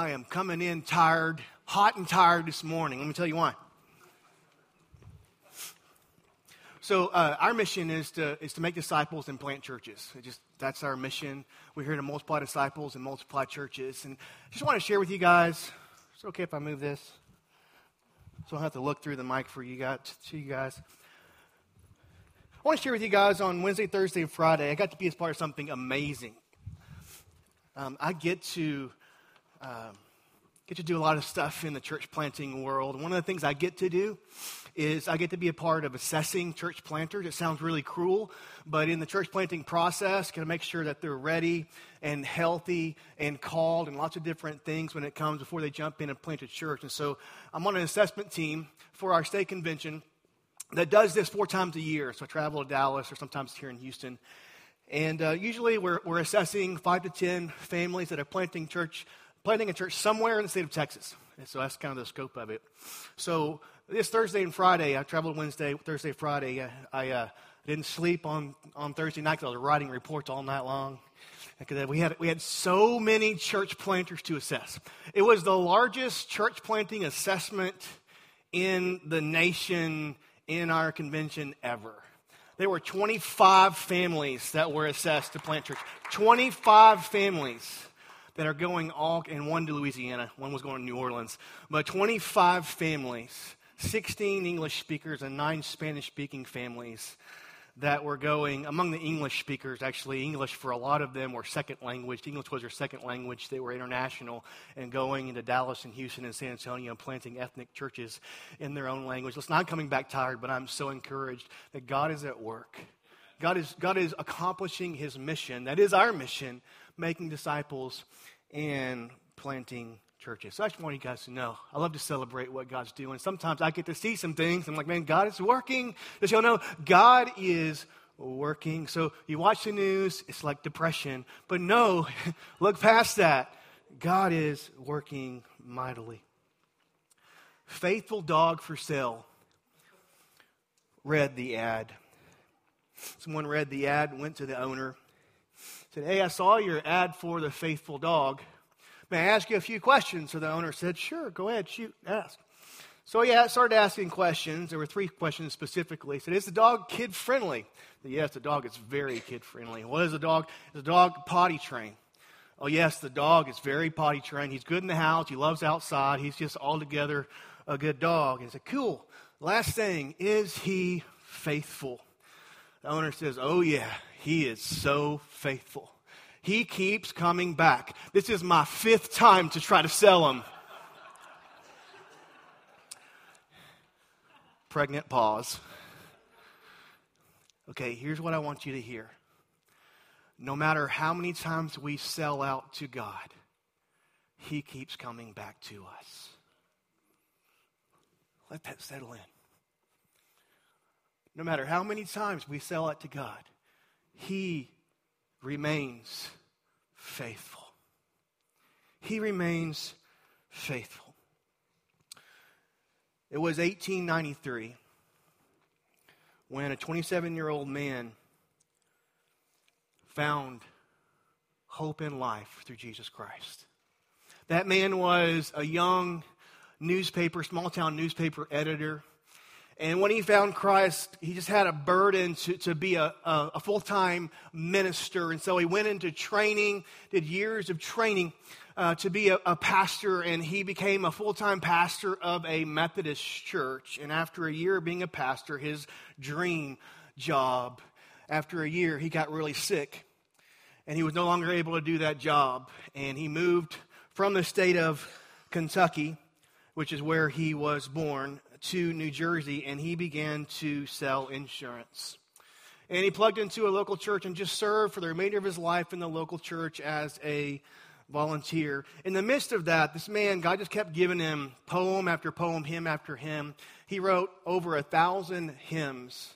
I am coming in tired, hot and tired this morning. Let me tell you why. So uh, our mission is to is to make disciples and plant churches. It just that's our mission. We're here to multiply disciples and multiply churches. And I just want to share with you guys. It's okay if I move this, so I'll have to look through the mic for you guys. To you guys. I want to share with you guys on Wednesday, Thursday, and Friday. I got to be as part of something amazing. Um, I get to um, get to do a lot of stuff in the church planting world. One of the things I get to do is I get to be a part of assessing church planters. It sounds really cruel, but in the church planting process, got to make sure that they're ready and healthy and called and lots of different things when it comes before they jump in and plant a church. And so I'm on an assessment team for our state convention that does this four times a year. So I travel to Dallas or sometimes here in Houston. And uh, usually we're, we're assessing five to ten families that are planting church, planting a church somewhere in the state of Texas. And so that's kind of the scope of it. So this Thursday and Friday, I traveled Wednesday, Thursday, Friday. I, I uh, didn't sleep on, on Thursday night because I was writing reports all night long. We had, we had so many church planters to assess. It was the largest church planting assessment in the nation in our convention ever. There were 25 families that were assessed to plant church. 25 families that are going all, and one to Louisiana, one was going to New Orleans, but 25 families 16 English speakers and nine Spanish speaking families that were going among the English speakers. Actually, English for a lot of them were second language. English was their second language. They were international and going into Dallas and Houston and San Antonio and planting ethnic churches in their own language. Listen, I'm coming back tired, but I'm so encouraged that God is at work. God is, God is accomplishing his mission. That is our mission, making disciples and planting churches. So I just want you guys to know I love to celebrate what God's doing. Sometimes I get to see some things. I'm like, man, God is working. Just y'all know, God is working. So you watch the news, it's like depression. But no, look past that. God is working mightily. Faithful dog for sale read the ad. Someone read the ad, went to the owner, said, Hey, I saw your ad for the faithful dog. May I ask you a few questions? So the owner said, Sure, go ahead, shoot, ask. So he started asking questions. There were three questions specifically. He said, Is the dog kid friendly? Said, yes, the dog is very kid friendly. What is the dog? Is the dog potty trained? Oh, yes, the dog is very potty trained. He's good in the house. He loves outside. He's just altogether a good dog. I said, Cool. Last thing, is he faithful? The owner says, Oh, yeah, he is so faithful. He keeps coming back. This is my fifth time to try to sell him. Pregnant pause. Okay, here's what I want you to hear. No matter how many times we sell out to God, He keeps coming back to us. Let that settle in. No matter how many times we sell out to God, He remains faithful. He remains faithful. It was 1893 when a 27 year old man found hope in life through Jesus Christ. That man was a young newspaper, small town newspaper editor and when he found Christ, he just had a burden to, to be a, a, a full time minister. And so he went into training, did years of training uh, to be a, a pastor, and he became a full time pastor of a Methodist church. And after a year of being a pastor, his dream job, after a year, he got really sick. And he was no longer able to do that job. And he moved from the state of Kentucky, which is where he was born, to New Jersey and he began to sell insurance. And he plugged into a local church and just served for the remainder of his life in the local church as a volunteer. In the midst of that, this man, God just kept giving him poem after poem, hymn after hymn. He wrote over a thousand hymns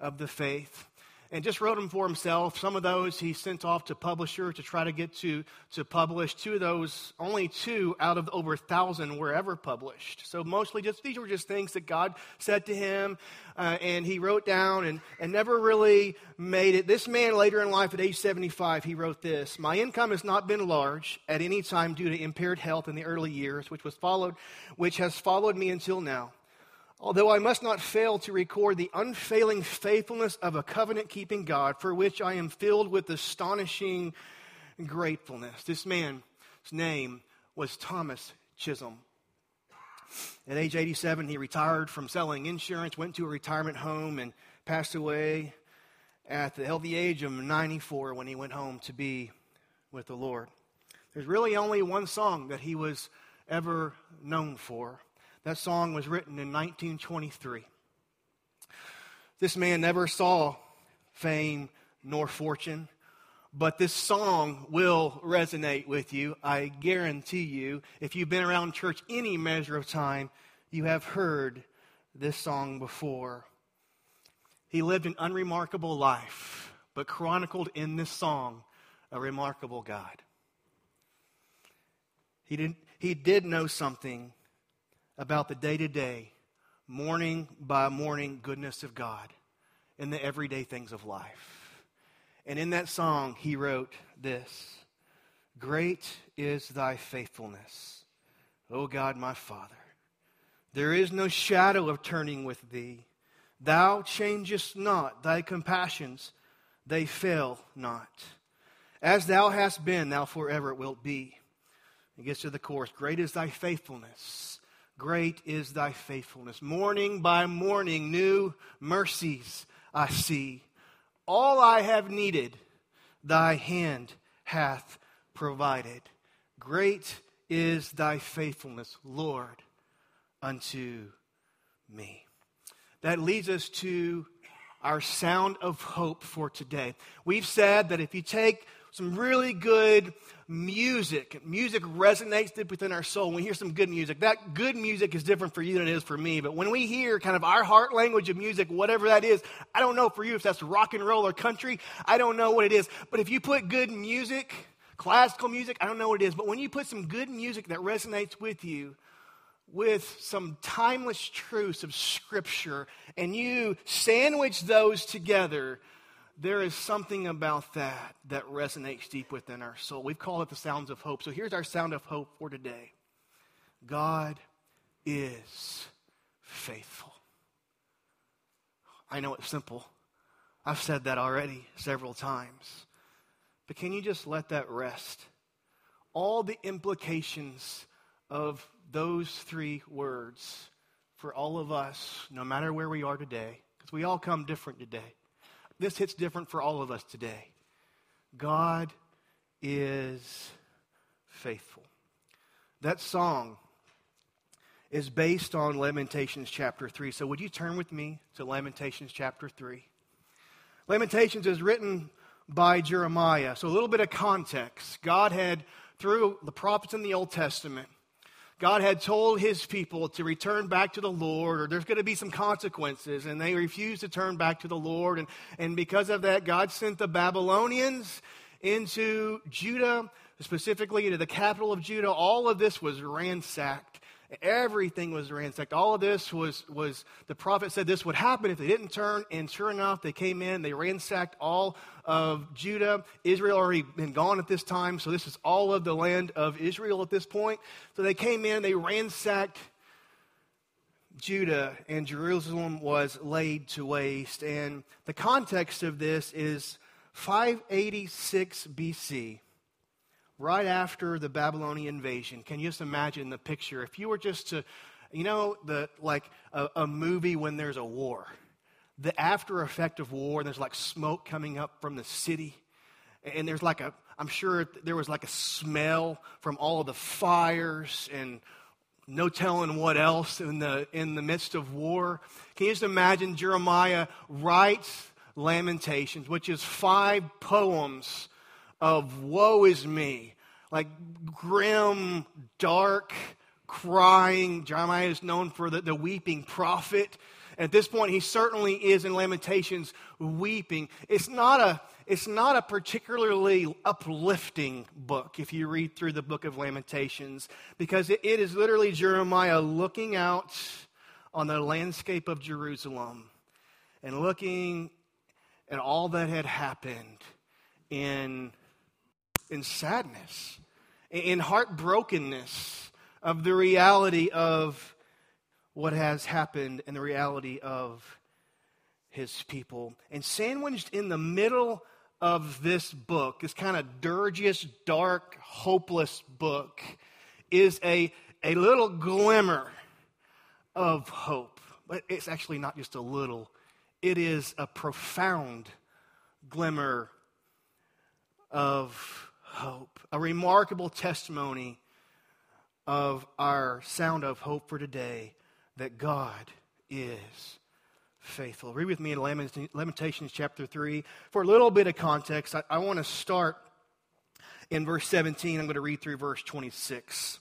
of the faith. And just wrote them for himself. Some of those he sent off to publisher to try to get to, to publish. Two of those, only two out of over a thousand were ever published. So mostly just, these were just things that God said to him, uh, and he wrote down and, and never really made it. This man later in life at age 75, he wrote this, My income has not been large at any time due to impaired health in the early years, which was followed, which has followed me until now. Although I must not fail to record the unfailing faithfulness of a covenant keeping God for which I am filled with astonishing gratefulness. This man's name was Thomas Chisholm. At age 87, he retired from selling insurance, went to a retirement home, and passed away at the healthy age of 94 when he went home to be with the Lord. There's really only one song that he was ever known for. That song was written in 1923. This man never saw fame nor fortune, but this song will resonate with you. I guarantee you, if you've been around church any measure of time, you have heard this song before. He lived an unremarkable life, but chronicled in this song a remarkable God. He, did, he did know something about the day to day, morning by morning goodness of God in the everyday things of life. And in that song, he wrote this Great is thy faithfulness, O God my Father. There is no shadow of turning with thee. Thou changest not, thy compassions, they fail not. As thou hast been, thou forever wilt be. It gets to the chorus Great is thy faithfulness. Great is thy faithfulness. Morning by morning, new mercies I see. All I have needed, thy hand hath provided. Great is thy faithfulness, Lord, unto me. That leads us to our sound of hope for today. We've said that if you take some really good music. Music resonates deep within our soul. When we hear some good music, that good music is different for you than it is for me. But when we hear kind of our heart language of music, whatever that is, I don't know for you if that's rock and roll or country. I don't know what it is. But if you put good music, classical music, I don't know what it is. But when you put some good music that resonates with you, with some timeless truths of Scripture, and you sandwich those together, there is something about that that resonates deep within our soul. We've called it the sounds of hope. So here's our sound of hope for today God is faithful. I know it's simple. I've said that already several times. But can you just let that rest? All the implications of those three words for all of us, no matter where we are today, because we all come different today this hits different for all of us today. God is faithful. That song is based on Lamentations chapter 3. So would you turn with me to Lamentations chapter 3? Lamentations is written by Jeremiah. So a little bit of context. God had, through the prophets in the Old Testament, God had told his people to return back to the Lord, or there's going to be some consequences, and they refused to turn back to the Lord. And, and because of that, God sent the Babylonians into Judah, specifically into the capital of Judah. All of this was ransacked. Everything was ransacked. All of this was, was, the prophet said this would happen if they didn't turn, and sure enough, they came in, they ransacked all of Judah. Israel already been gone at this time, so this is all of the land of Israel at this point. So they came in, they ransacked Judah, and Jerusalem was laid to waste. And the context of this is 586 BC right after the Babylonian invasion. Can you just imagine the picture? If you were just to, you know, the like a, a movie when there's a war, the after effect of war, and there's like smoke coming up from the city, and there's like a, I'm sure there was like a smell from all of the fires and no telling what else in the in the midst of war. Can you just imagine Jeremiah writes Lamentations, which is five poems of woe is me, like grim, dark, crying. Jeremiah is known for the, the weeping prophet. At this point, he certainly is in Lamentations weeping. It's not a, it's not a particularly uplifting book if you read through the book of Lamentations, because it, it is literally Jeremiah looking out on the landscape of Jerusalem and looking at all that had happened in, in sadness, in heartbrokenness of the reality of what has happened and the reality of his people. And sandwiched in the middle of this book, this kind of dirgeous, dark, hopeless book, is a, a little glimmer of hope. But it's actually not just a little, it is a profound glimmer of hope, a remarkable testimony of our sound of hope for today that God is faithful. Read with me in Lamentations chapter 3. For a little bit of context, I, I want to start in verse 17. I'm going to read through verse 26.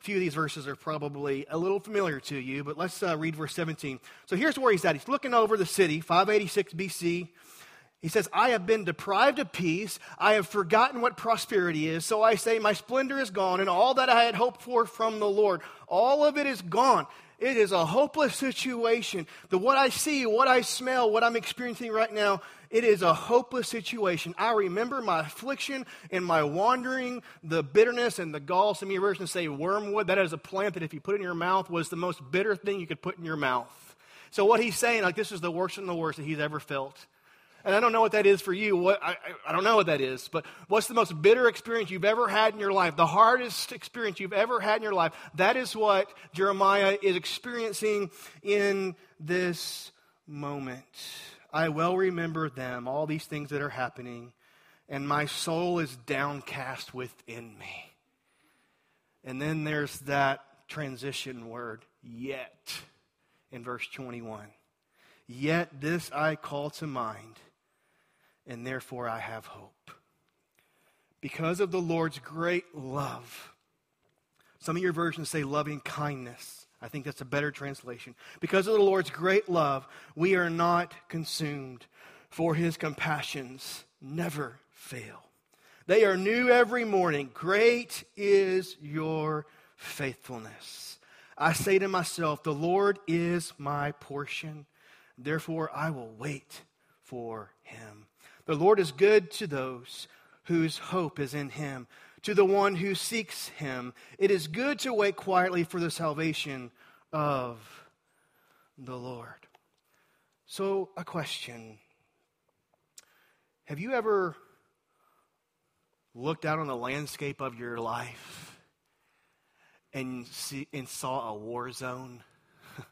A few of these verses are probably a little familiar to you, but let's uh, read verse 17. So here's where he's at. He's looking over the city, 586 BC. He says, I have been deprived of peace. I have forgotten what prosperity is. So I say, My splendor is gone, and all that I had hoped for from the Lord, all of it is gone. It is a hopeless situation. The what I see, what I smell, what I'm experiencing right now, it is a hopeless situation. I remember my affliction and my wandering, the bitterness and the gall. Some of your versions say wormwood. That is a plant that if you put in your mouth was the most bitter thing you could put in your mouth. So what he's saying, like this is the worst and the worst that he's ever felt. And I don't know what that is for you. What, I, I don't know what that is. But what's the most bitter experience you've ever had in your life? The hardest experience you've ever had in your life? That is what Jeremiah is experiencing in this moment. I well remember them, all these things that are happening, and my soul is downcast within me. And then there's that transition word, yet, in verse 21. Yet this I call to mind and therefore I have hope. Because of the Lord's great love. Some of your versions say loving kindness. I think that's a better translation. Because of the Lord's great love, we are not consumed, for his compassions never fail. They are new every morning. Great is your faithfulness. I say to myself, The Lord is my portion. Therefore, I will wait for him. The Lord is good to those whose hope is in him, to the one who seeks him. It is good to wait quietly for the salvation of the Lord. So, a question Have you ever looked out on the landscape of your life and, see, and saw a war zone?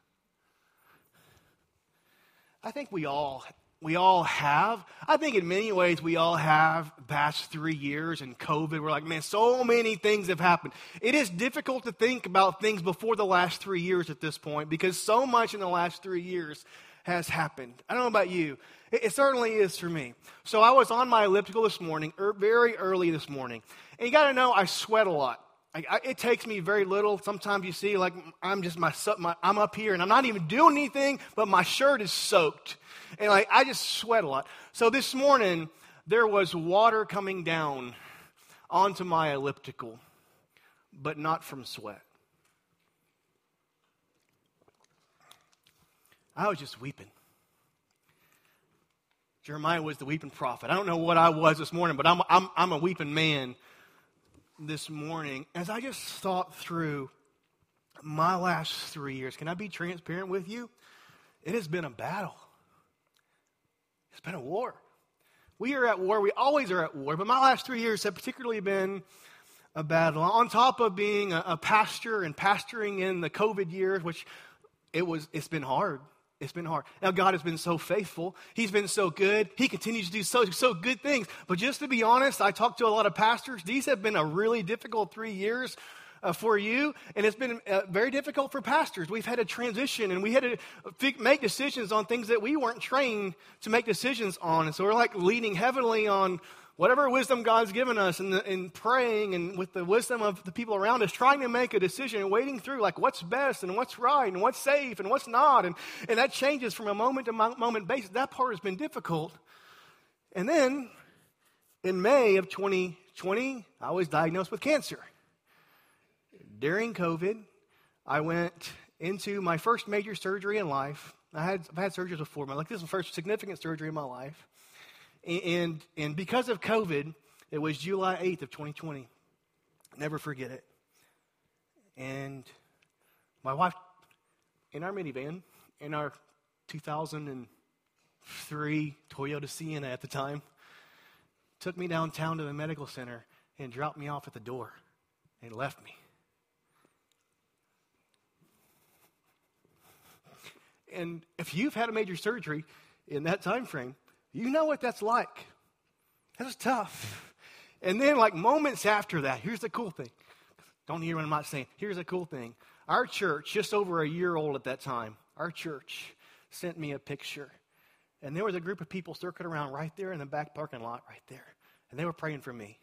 I think we all we all have. I think in many ways we all have past three years and COVID. We're like, man, so many things have happened. It is difficult to think about things before the last three years at this point because so much in the last three years has happened. I don't know about you. It, it certainly is for me. So I was on my elliptical this morning, er, very early this morning. And you got to know, I sweat a lot. I, I, it takes me very little. Sometimes you see, like, I'm just my, my, I'm up here and I'm not even doing anything, but my shirt is soaked. And, like, I just sweat a lot. So this morning, there was water coming down onto my elliptical, but not from sweat. I was just weeping. Jeremiah was the weeping prophet. I don't know what I was this morning, but I'm, I'm, I'm a weeping man this morning as I just thought through my last three years. Can I be transparent with you? It has been a battle, it's been a war. We are at war. We always are at war. But my last three years have particularly been a battle. On top of being a, a pastor and pastoring in the COVID years, which it was, it's been hard. It's been hard. Now, God has been so faithful. He's been so good. He continues to do so, so good things. But just to be honest, I talked to a lot of pastors. These have been a really difficult three years uh, for you, and it's been uh, very difficult for pastors. We've had a transition, and we had to make decisions on things that we weren't trained to make decisions on. And so we're like leaning heavily on whatever wisdom God's given us in, the, in praying and with the wisdom of the people around us, trying to make a decision and wading through like what's best and what's right and what's safe and what's not. And, and that changes from a moment to moment basis. That part has been difficult. And then in May of 2020, I was diagnosed with cancer. During COVID, I went into my first major surgery in life. I had, I've had surgeries before, but like this is the first significant surgery in my life. And, and because of COVID, it was July 8th of 2020. Never forget it. And my wife, in our minivan, in our 2003 Toyota Sienna at the time, took me downtown to the medical center and dropped me off at the door and left me. And if you've had a major surgery in that time frame, you know what that's like. That's tough. And then, like moments after that, here's the cool thing. Don't hear what I'm not saying. Here's the cool thing. Our church, just over a year old at that time, our church sent me a picture. And there was a group of people circling around right there in the back parking lot, right there. And they were praying for me.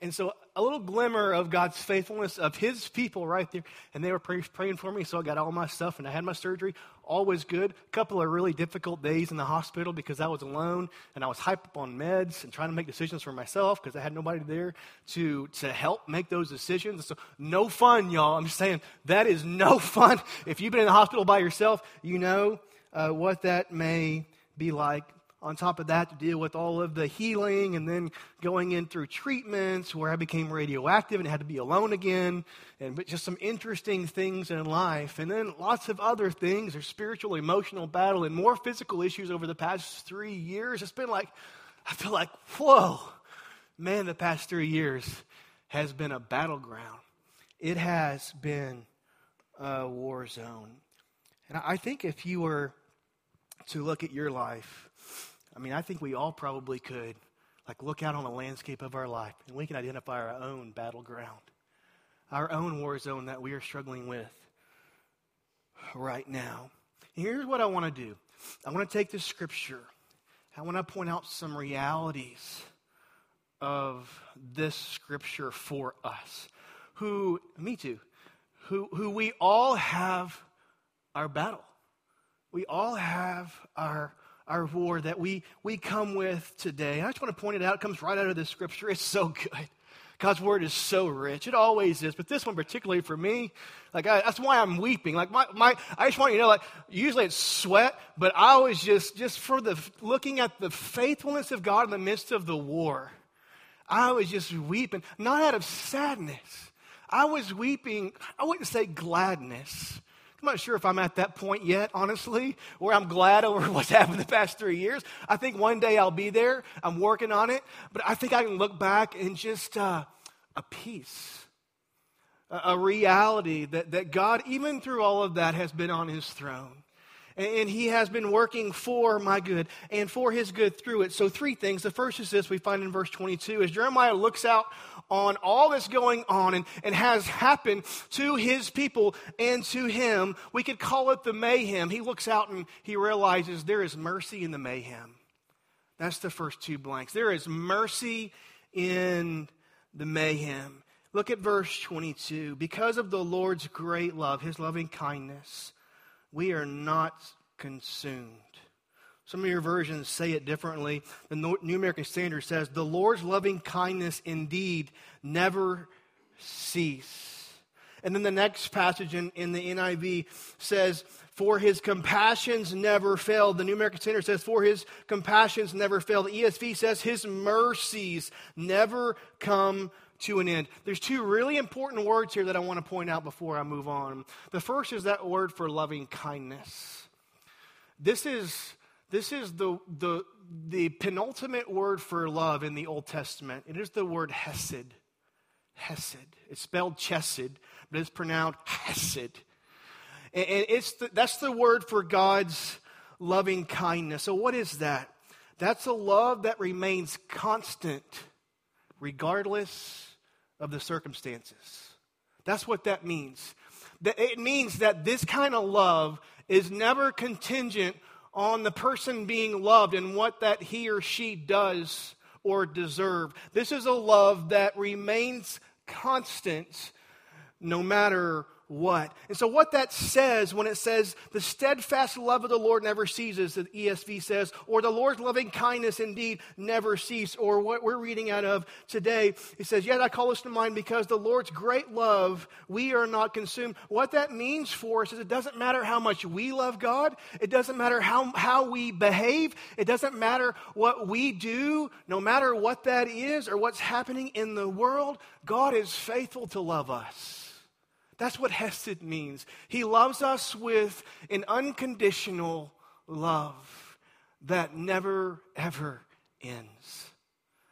And so a little glimmer of God's faithfulness of his people right there. And they were pray, praying for me. So I got all my stuff and I had my surgery. All was good. A couple of really difficult days in the hospital because I was alone and I was hyped up on meds and trying to make decisions for myself because I had nobody there to, to help make those decisions. So no fun, y'all. I'm just saying that is no fun. If you've been in the hospital by yourself, you know uh, what that may be like on top of that, to deal with all of the healing and then going in through treatments where I became radioactive and had to be alone again, and just some interesting things in life. And then lots of other things, or spiritual, emotional battle, and more physical issues over the past three years. It's been like, I feel like, whoa, man, the past three years has been a battleground. It has been a war zone. And I think if you were to look at your life, I mean, I think we all probably could, like, look out on the landscape of our life and we can identify our own battleground, our own war zone that we are struggling with right now. here's what I want to do I want to take this scripture, I want to point out some realities of this scripture for us, who, me too, who, who we all have our battle. We all have our our war that we, we come with today. I just want to point it out. It comes right out of the scripture. It's so good. God's word is so rich. It always is. But this one, particularly for me, like I, that's why I'm weeping. Like my, my, I just want you to know, like usually it's sweat, but I was just, just for the looking at the faithfulness of God in the midst of the war. I was just weeping, not out of sadness. I was weeping. I wouldn't say gladness, I'm not sure if I'm at that point yet, honestly, where I'm glad over what's happened the past three years. I think one day I'll be there. I'm working on it. But I think I can look back and just uh, a peace, a, a reality that, that God, even through all of that, has been on his throne and he has been working for my good and for his good through it. So, three things. The first is this we find in verse 22 as Jeremiah looks out on all that's going on and, and has happened to his people and to him. We could call it the mayhem. He looks out and he realizes there is mercy in the mayhem. That's the first two blanks. There is mercy in the mayhem. Look at verse 22. Because of the Lord's great love, his loving kindness, we are not consumed. Some of your versions say it differently. The New American Standard says, The Lord's loving kindness indeed never cease. And then the next passage in, in the NIV says, For his compassions never fail. The New American Standard says, For his compassions never fail. The ESV says, His mercies never come to an end. There's two really important words here that I want to point out before I move on. The first is that word for loving kindness. This is this is the, the, the penultimate word for love in the Old Testament. It is the word hesed. Hesed. It's spelled chesed, but it's pronounced hesed. And it's the, that's the word for God's loving kindness. So, what is that? That's a love that remains constant regardless of the circumstances. That's what that means. It means that this kind of love is never contingent on the person being loved and what that he or she does or deserve. This is a love that remains constant no matter what. And so, what that says when it says, the steadfast love of the Lord never ceases, the ESV says, or the Lord's loving kindness indeed never cease, or what we're reading out of today, it says, Yet I call this to mind because the Lord's great love, we are not consumed. What that means for us is it doesn't matter how much we love God, it doesn't matter how, how we behave, it doesn't matter what we do, no matter what that is or what's happening in the world, God is faithful to love us. That's what Hesed means. He loves us with an unconditional love that never, ever ends.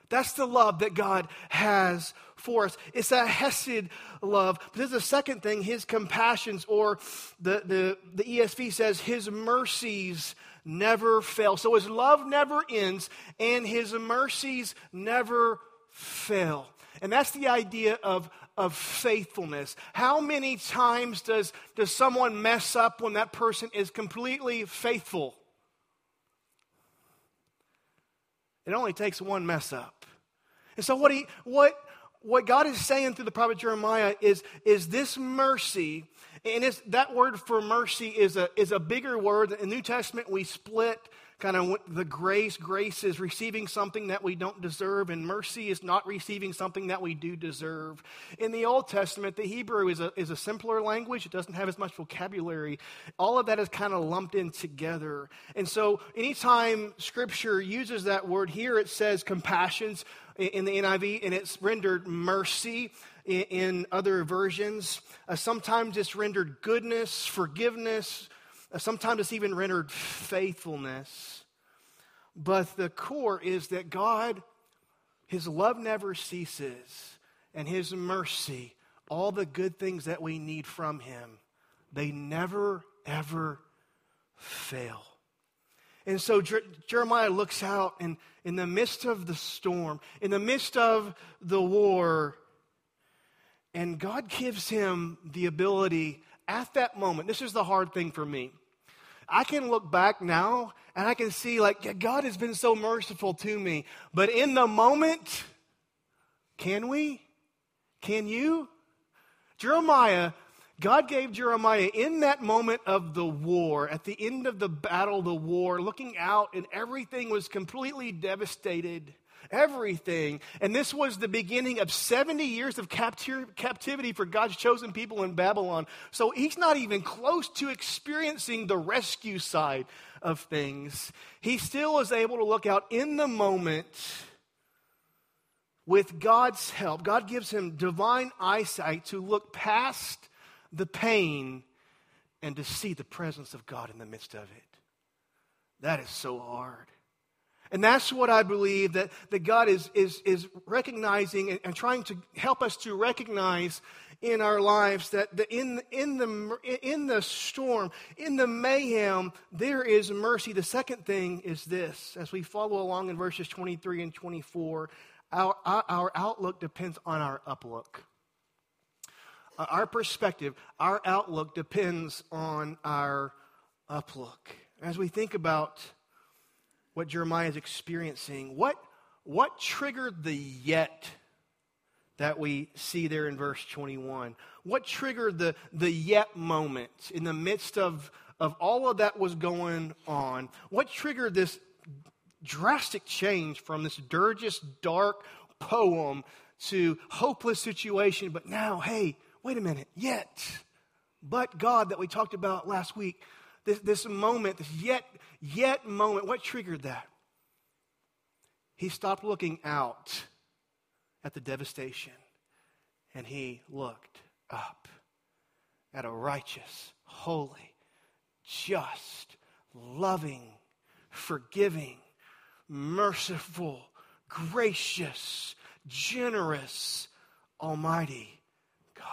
That's the love that God has for us. It's a Hesed love. But there's a second thing, his compassions, or the, the, the ESV says his mercies never fail. So his love never ends, and his mercies never fail. And that's the idea of, of faithfulness. How many times does, does someone mess up when that person is completely faithful? It only takes one mess up. And so, what, he, what, what God is saying through the prophet Jeremiah is, is this mercy, and it's that word for mercy is a, is a bigger word. In the New Testament, we split kind of the grace. Grace is receiving something that we don't deserve, and mercy is not receiving something that we do deserve. In the Old Testament, the Hebrew is a, is a simpler language, it doesn't have as much vocabulary. All of that is kind of lumped in together. And so, anytime Scripture uses that word here, it says compassions in the NIV, and it's rendered mercy in other versions. Uh, sometimes it's rendered goodness, forgiveness, sometimes it's even rendered faithfulness. But the core is that God, His love never ceases, and His mercy, all the good things that we need from Him, they never, ever fail. And so Jeremiah looks out, and in the midst of the storm, in the midst of the war, and God gives him the ability at that moment, this is the hard thing for me. I can look back now and I can see, like, yeah, God has been so merciful to me. But in the moment, can we? Can you? Jeremiah, God gave Jeremiah in that moment of the war, at the end of the battle, the war, looking out, and everything was completely devastated everything. And this was the beginning of 70 years of captivity for God's chosen people in Babylon. So he's not even close to experiencing the rescue side of things. He still is able to look out in the moment with God's help. God gives him divine eyesight to look past the pain and to see the presence of God in the midst of it. That is so hard. And that's what I believe that, that God is, is, is recognizing and, and trying to help us to recognize in our lives that the, in, in, the, in the storm, in the mayhem, there is mercy. The second thing is this as we follow along in verses 23 and 24, our, our, outlook depends on our uplook. Uh, our perspective, our outlook depends on our uplook. As we think about what Jeremiah is experiencing. What, what triggered the yet that we see there in verse 21? What triggered the, the yet moment in the midst of, of all of that was going on? What triggered this drastic change from this dirgeous, dark poem to hopeless situation? But now, hey, wait a minute, yet. But God that we talked about last week, this, this moment, this yet yet moment, what triggered that? He stopped looking out at the devastation and he looked up at a righteous, holy, just, loving, forgiving, merciful, gracious, generous, almighty God.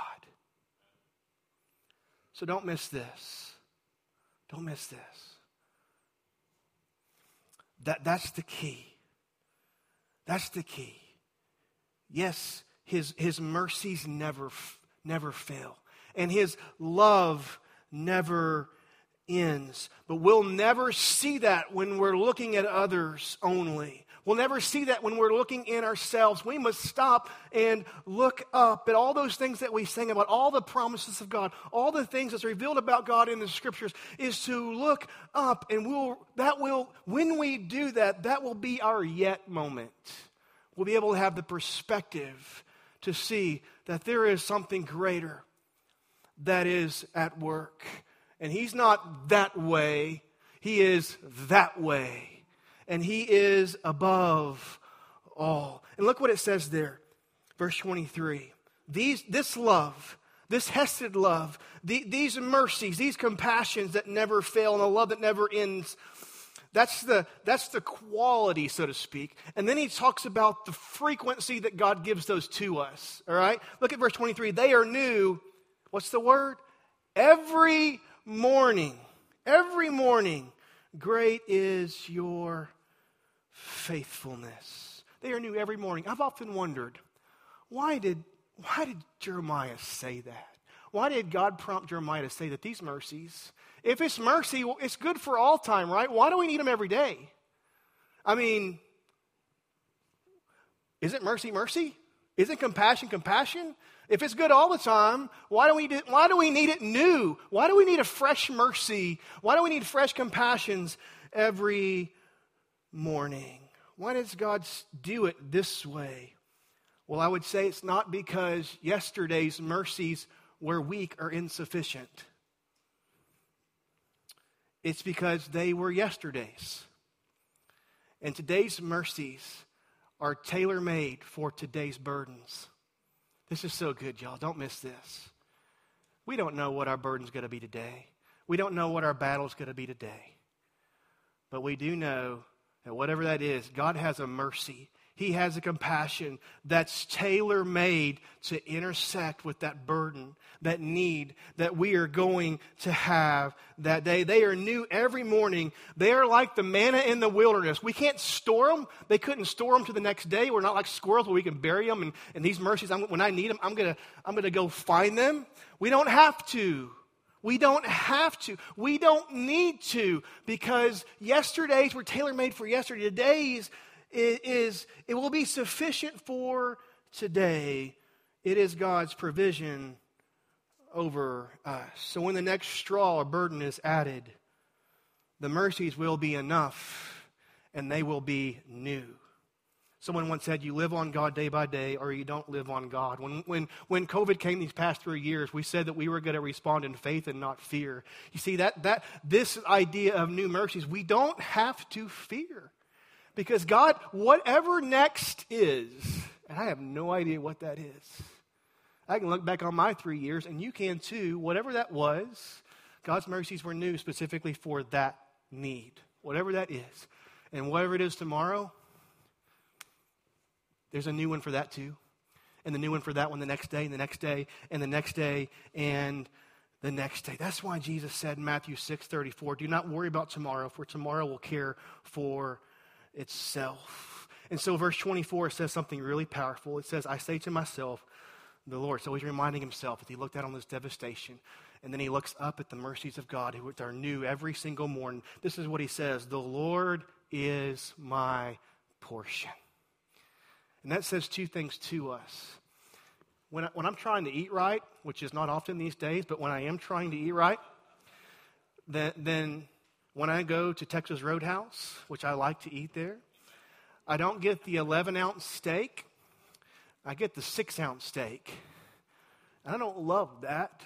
So don't miss this. Don't miss this. That, that's the key. That's the key. Yes, his, his mercies never, never fail, and his love never ends. But we'll never see that when we're looking at others only. We'll never see that when we're looking in ourselves. We must stop and look up at all those things that we sing about, all the promises of God, all the things that's revealed about God in the scriptures, is to look up and we'll, that will, when we do that, that will be our yet moment. We'll be able to have the perspective to see that there is something greater that is at work. And He's not that way, He is that way and he is above all. And look what it says there, verse 23. These, this love, this Hesed love, the, these mercies, these compassions that never fail, and a love that never ends. That's the, that's the quality, so to speak. And then he talks about the frequency that God gives those to us. All right? Look at verse 23. They are new. What's the word? Every morning. Every morning. Great is your faithfulness. They are new every morning. I've often wondered why did, why did Jeremiah say that? Why did God prompt Jeremiah to say that these mercies, if it's mercy, it's good for all time, right? Why do we need them every day? I mean, isn't mercy mercy? Isn't compassion compassion? If it's good all the time, why do, we do, why do we need it new? Why do we need a fresh mercy? Why do we need fresh compassions every morning. Why does God do it this way? Well, I would say it's not because yesterday's mercies were weak or insufficient. It's because they were yesterday's. And today's mercies are tailor made for today's burdens. This is so good, y'all. Don't miss this. We don't know what our burden's going to be today. We don't know what our battle's going to be today. But we do know and whatever that is, God has a mercy. He has a compassion that's tailor made to intersect with that burden, that need that we are going to have that day. They are new every morning. They are like the manna in the wilderness. We can't store them. They couldn't store them to the next day. We're not like squirrels where we can bury them. And, and these mercies, I'm, when I need them, I'm going to I'm going to go find them. We don't have to. We don't have to. We don't need to because yesterday's were tailor made for yesterday. Today's is, is, it will be sufficient for today. It is God's provision over us. So when the next straw or burden is added, the mercies will be enough and they will be new. Someone once said, You live on God day by day, or you don't live on God. When, when, when COVID came these past three years, we said that we were going to respond in faith and not fear. You see, that, that, this idea of new mercies, we don't have to fear. Because God, whatever next is, and I have no idea what that is. I can look back on my three years, and you can too. Whatever that was, God's mercies were new specifically for that need, whatever that is. And whatever it is tomorrow, there's a new one for that too. And the new one for that one the next day, and the next day, and the next day, and the next day. That's why Jesus said in Matthew 6 34, Do not worry about tomorrow, for tomorrow will care for itself. And so, verse 24 says something really powerful. It says, I say to myself, the Lord. So he's reminding himself as he looked out on this devastation. And then he looks up at the mercies of God, which are new every single morning. This is what he says The Lord is my portion. And that says two things to us. When, I, when I'm trying to eat right, which is not often these days, but when I am trying to eat right, then, then when I go to Texas Roadhouse, which I like to eat there, I don't get the 11 ounce steak, I get the 6 ounce steak. And I don't love that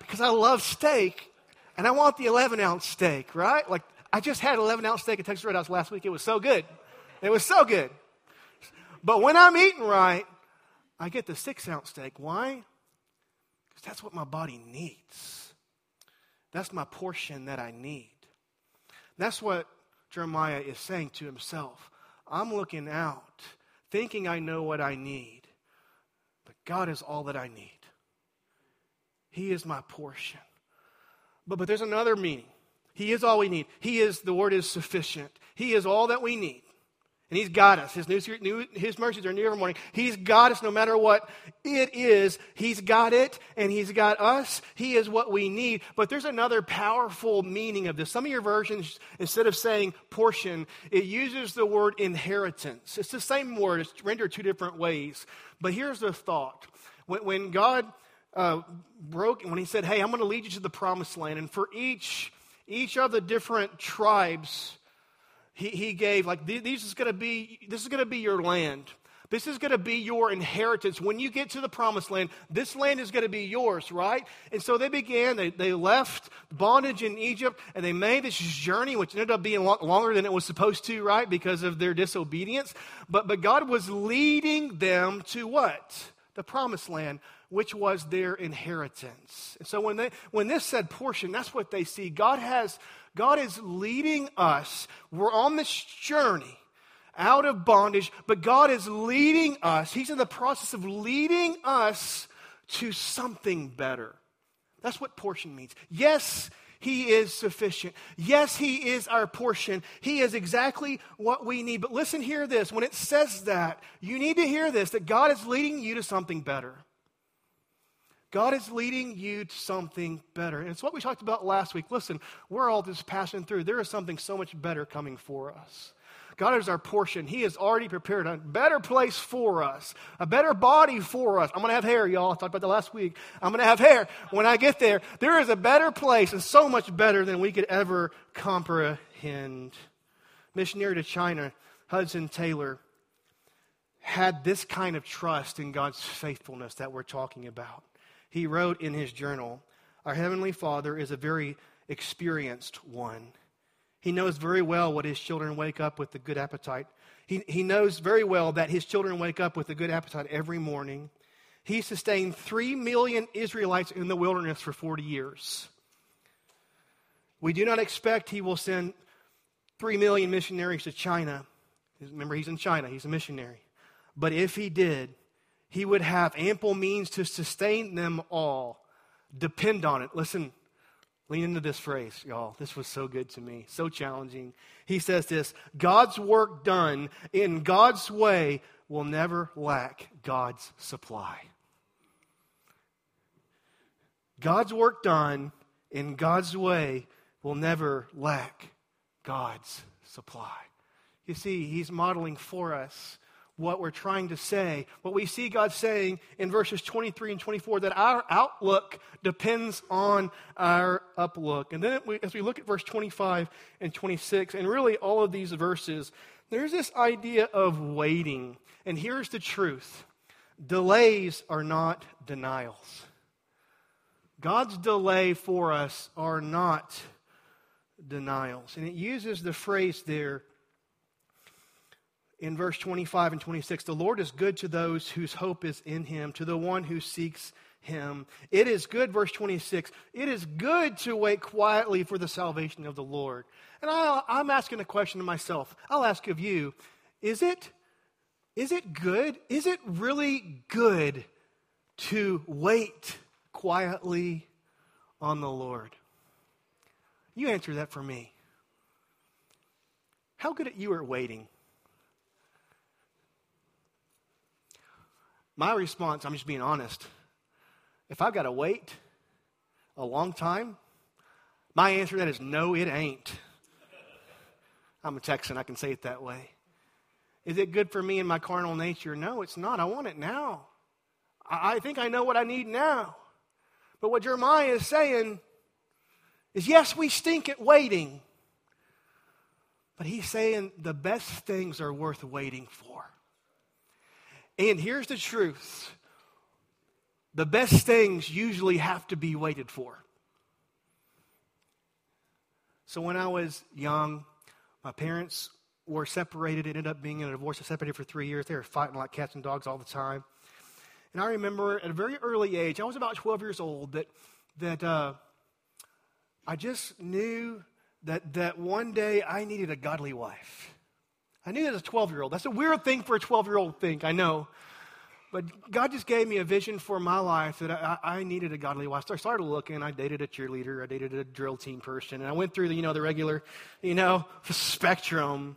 because I love steak and I want the 11 ounce steak, right? Like, I just had 11 ounce steak at Texas Roadhouse last week. It was so good. It was so good. But when I'm eating right, I get the six ounce steak. Why? Because that's what my body needs. That's my portion that I need. That's what Jeremiah is saying to himself. I'm looking out, thinking I know what I need, but God is all that I need. He is my portion. But, but there's another meaning. He is all we need. He is, the word is sufficient. He is all that we need. And He's got us. His, new, his mercies are new every morning. He's got us no matter what it is. He's got it, and He's got us. He is what we need. But there's another powerful meaning of this. Some of your versions, instead of saying portion, it uses the word inheritance. It's the same word, it's rendered two different ways. But here's the thought when, when God uh, broke, when He said, Hey, I'm going to lead you to the promised land, and for each, each of the different tribes, he, he gave like these is to be this is going to be your land. This is going to be your inheritance. When you get to the promised land this land is going to be yours right? And so they began they, they left bondage in egypt and they made this journey which ended up being longer than it was supposed to right because of their disobedience. But but god was leading them to what? The promised land which was their inheritance. And so when they when this said portion that's what they see. God has God is leading us. We're on this journey out of bondage, but God is leading us. He's in the process of leading us to something better. That's what portion means. Yes, He is sufficient. Yes, He is our portion. He is exactly what we need. But listen, hear this. When it says that, you need to hear this that God is leading you to something better. God is leading you to something better. And it's what we talked about last week. Listen, we're all just passing through. There is something so much better coming for us. God is our portion. He has already prepared a better place for us, a better body for us. I'm going to have hair, y'all. I talked about that last week. I'm going to have hair when I get there. There is a better place and so much better than we could ever comprehend. Missionary to China, Hudson Taylor, had this kind of trust in God's faithfulness that we're talking about he wrote in his journal Our Heavenly Father is a very experienced one. He knows very well what his children wake up with a good appetite. He, he knows very well that his children wake up with a good appetite every morning. He sustained three million Israelites in the wilderness for 40 years. We do not expect he will send three million missionaries to China. Remember, he's in China, he's a missionary. But if he did, he would have ample means to sustain them all. Depend on it. Listen, lean into this phrase, y'all. This was so good to me, so challenging. He says this God's work done in God's way will never lack God's supply. God's work done in God's way will never lack God's supply. You see, He's modeling for us what we're trying to say. What we see God saying in verses 23 and 24 that our outlook depends on our uplook. And then as we look at verse 25 and 26, and really all of these verses, there's this idea of waiting. And here's the truth delays are not denials. God's delay for us are not denials. And it uses the phrase there in verse 25 and 26 the Lord is good to those whose hope is in him, to the one who seeks him. It is good, verse 26, it is good to wait quietly for the salvation of the Lord. And I, am asking a question to myself. I'll ask of you is it, is it good? Is it really good to wait quietly on the Lord? You answer that for me. How good at you are waiting? My response, I'm just being honest. If I've got to wait a long time, my answer to that is no, it ain't. I'm a Texan, I can say it that way. Is it good for me in my carnal nature? No, it's not. I want it now. I, I think I know what I need now. But what Jeremiah is saying is yes, we stink at waiting. But he's saying the best things are worth waiting for. And here's the truth the best things usually have to be waited for. So when I was young, my parents were separated. Ended up being in a divorce. They separated for three years. They were fighting like cats and dogs all the time. And I remember at a very early age, I was about 12 years old, that, that uh, I just knew that, that one day I needed a godly wife. I knew that as a 12 year old. That's a weird thing for a 12 year old to think, I know. But God just gave me a vision for my life that I, I, needed a godly wife. So I started looking. I dated a cheerleader. I dated a drill team person. And I went through the, you know, the regular, you know, spectrum.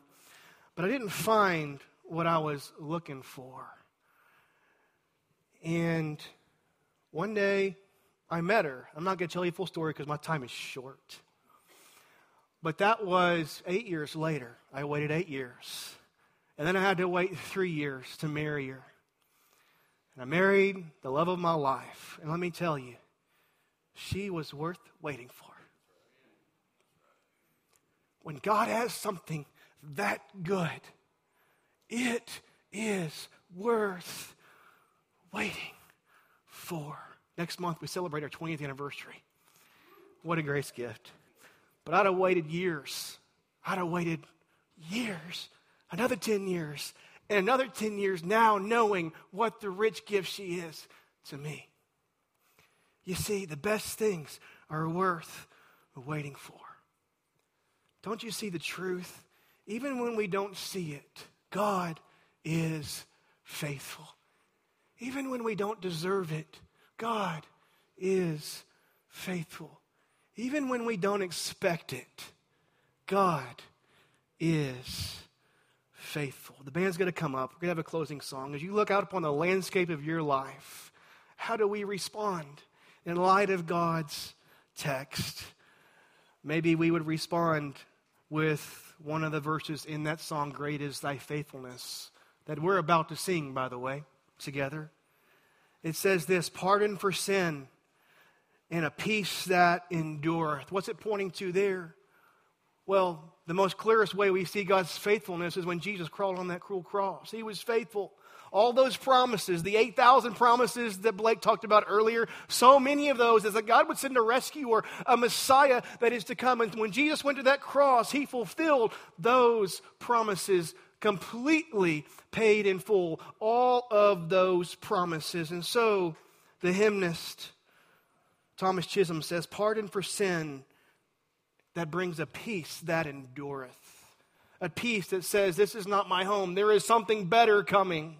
but I didn't find what I was looking for. And one day I met her. I'm not going to tell you the full story because my time is short. But that was eight years later. I waited eight years. And then I had to wait three years to marry her. And I married the love of my life. And let me tell you, she was worth waiting for. When God has something that good, it is worth waiting for. Next month, we celebrate our 20th anniversary. What a grace gift. But I'd have waited years. I'd have waited years, another 10 years, and another 10 years now, knowing what the rich gift she is to me. You see, the best things are worth waiting for. Don't you see the truth? Even when we don't see it, God is faithful. Even when we don't deserve it, God is faithful. Even when we don't expect it, God is faithful. The band's going to come up. We're going to have a closing song. As you look out upon the landscape of your life, how do we respond in light of God's text? Maybe we would respond with one of the verses in that song, Great is Thy Faithfulness, that we're about to sing, by the way, together. It says this pardon for sin and a peace that endureth. What's it pointing to there? Well, the most clearest way we see God's faithfulness is when Jesus crawled on that cruel cross. He was faithful. All those promises, the 8,000 promises that Blake talked about earlier, so many of those is that God would send a rescuer, a Messiah that is to come. And when Jesus went to that cross, he fulfilled those promises completely paid in full all of those promises. And so the hymnist, Thomas Chisholm, says, Pardon for sin that brings a peace that endureth. A peace that says, This is not my home. There is something better coming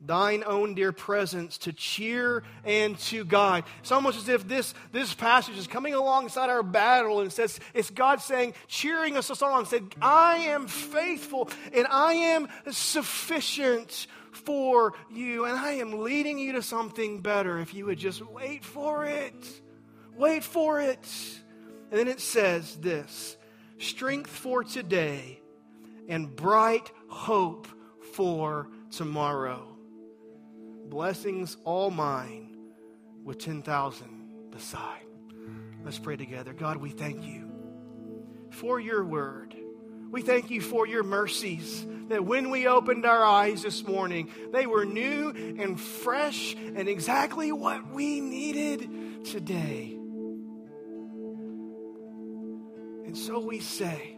thine own dear presence to cheer and to guide. It's almost as if this, this passage is coming alongside our battle and says, it's God saying, cheering us on, said, I am faithful and I am sufficient for you and I am leading you to something better if you would just wait for it. Wait for it. And then it says this strength for today and bright hope for tomorrow blessings all mine with 10,000 beside. Let's pray together. God, we thank you for your word. We thank you for your mercies that when we opened our eyes this morning, they were new and fresh and exactly what we needed today. And so we say,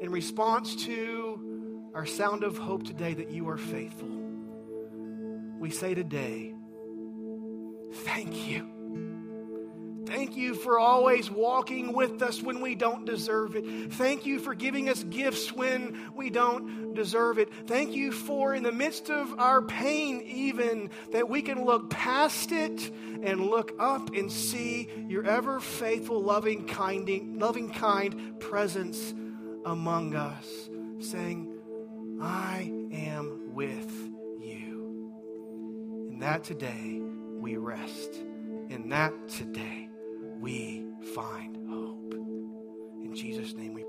in response to our sound of hope today, that you are faithful we say today, thank you. Thank you for always walking with us when we don't deserve it. Thank you for giving us gifts when we don't deserve it. Thank you for, in the midst of our pain, even, that we can look past it and look up and see your ever faithful, loving, kind, loving, kind presence among us, saying, I am with you. And that today we rest. In that today we find hope. In Jesus' name we